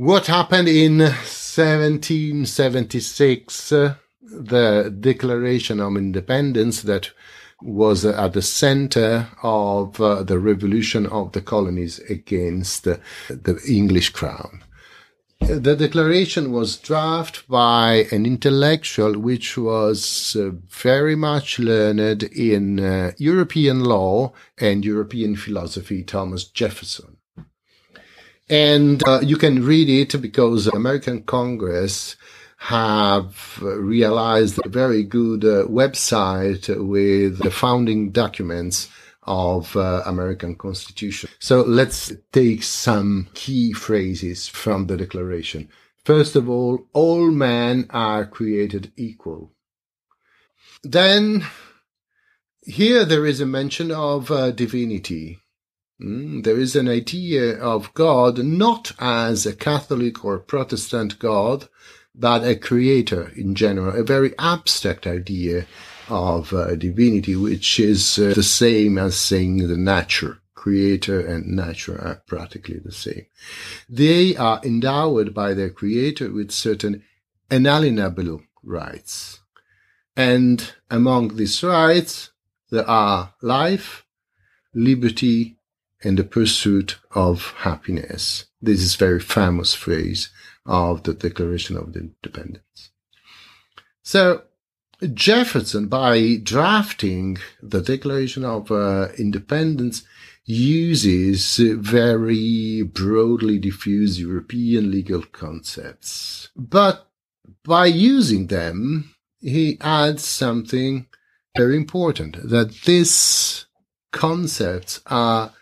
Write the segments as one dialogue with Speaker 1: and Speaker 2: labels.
Speaker 1: What happened in 1776, uh, the Declaration of Independence that was at the center of uh, the revolution of the colonies against the English crown. The declaration was drafted by an intellectual which was uh, very much learned in uh, European law and European philosophy, Thomas Jefferson. And uh, you can read it because American Congress have realized a very good uh, website with the founding documents of uh, American Constitution. So let's take some key phrases from the Declaration. First of all, all men are created equal. Then here there is a mention of uh, divinity. Mm, there is an idea of God not as a Catholic or Protestant God, but a creator in general, a very abstract idea of uh, divinity, which is uh, the same as saying the nature. Creator and nature are practically the same. They are endowed by their creator with certain inalienable rights. And among these rights, there are life, liberty, and the pursuit of happiness. This is very famous phrase of the Declaration of Independence. So Jefferson, by drafting the Declaration of uh, Independence, uses very broadly diffuse European legal concepts. But by using them, he adds something very important, that these concepts are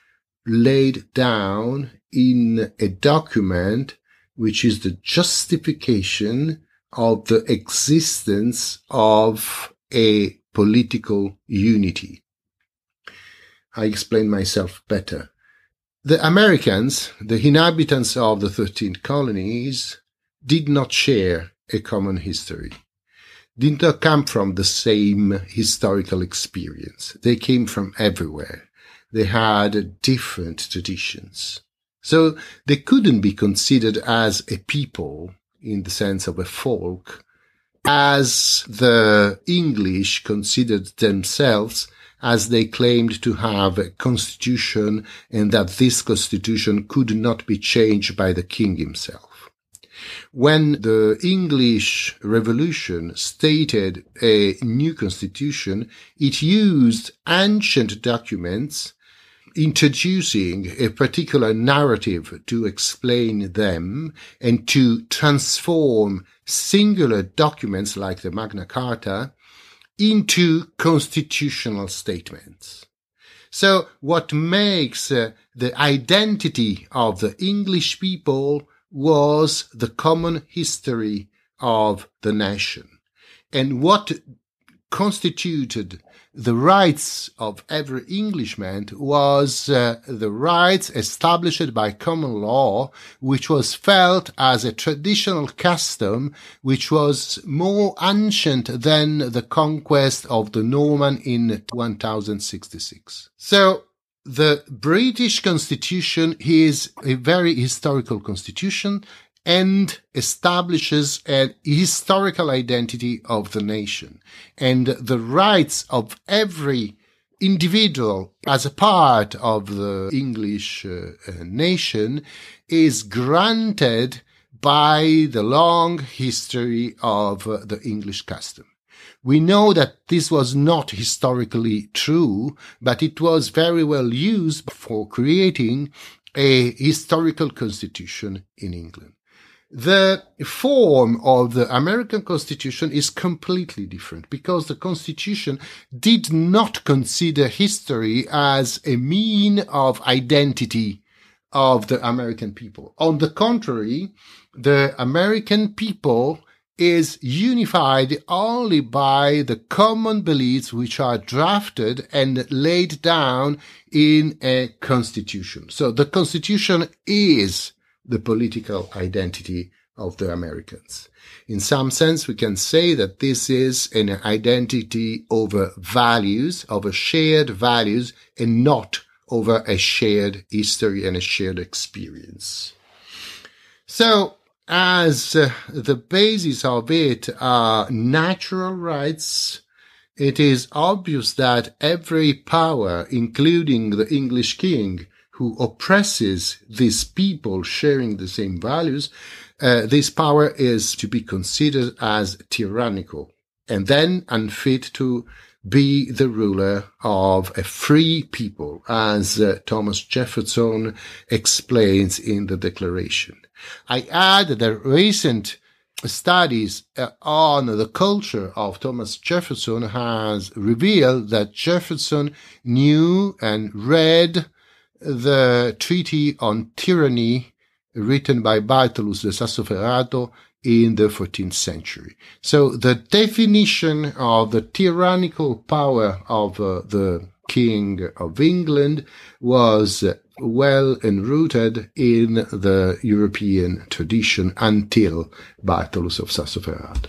Speaker 1: laid down in a document which is the justification of the existence of a political unity. I explain myself better. The Americans, the inhabitants of the 13 colonies, did not share a common history, did not come from the same historical experience. They came from everywhere. They had different traditions. So they couldn't be considered as a people in the sense of a folk as the English considered themselves as they claimed to have a constitution and that this constitution could not be changed by the king himself. When the English Revolution stated a new constitution, it used ancient documents introducing a particular narrative to explain them and to transform singular documents like the Magna Carta into constitutional statements. So what makes uh, the identity of the English people was the common history of the nation. And what constituted the rights of every Englishman was uh, the rights established by common law, which was felt as a traditional custom, which was more ancient than the conquest of the Norman in 1066. So, the British Constitution is a very historical constitution and establishes a historical identity of the nation and the rights of every individual as a part of the English uh, nation is granted by the long history of uh, the English custom. We know that this was not historically true, but it was very well used for creating a historical constitution in England. The form of the American Constitution is completely different because the Constitution did not consider history as a mean of identity of the American people. On the contrary, the American people is unified only by the common beliefs which are drafted and laid down in a constitution. So the constitution is the political identity of the Americans. In some sense, we can say that this is an identity over values, over shared values, and not over a shared history and a shared experience. So, as uh, the basis of it are natural rights, it is obvious that every power, including the English king, who oppresses these people sharing the same values, uh, this power is to be considered as tyrannical and then unfit to be the ruler of a free people, as uh, Thomas Jefferson explains in the Declaration. I add that recent studies uh, on the culture of Thomas Jefferson has revealed that Jefferson knew and read the Treaty on Tyranny written by Bartolus de Sassoferrato in the 14th century. So the definition of the tyrannical power of uh, the King of England was well enrooted in the European tradition until Bartolus of Sassoferrato.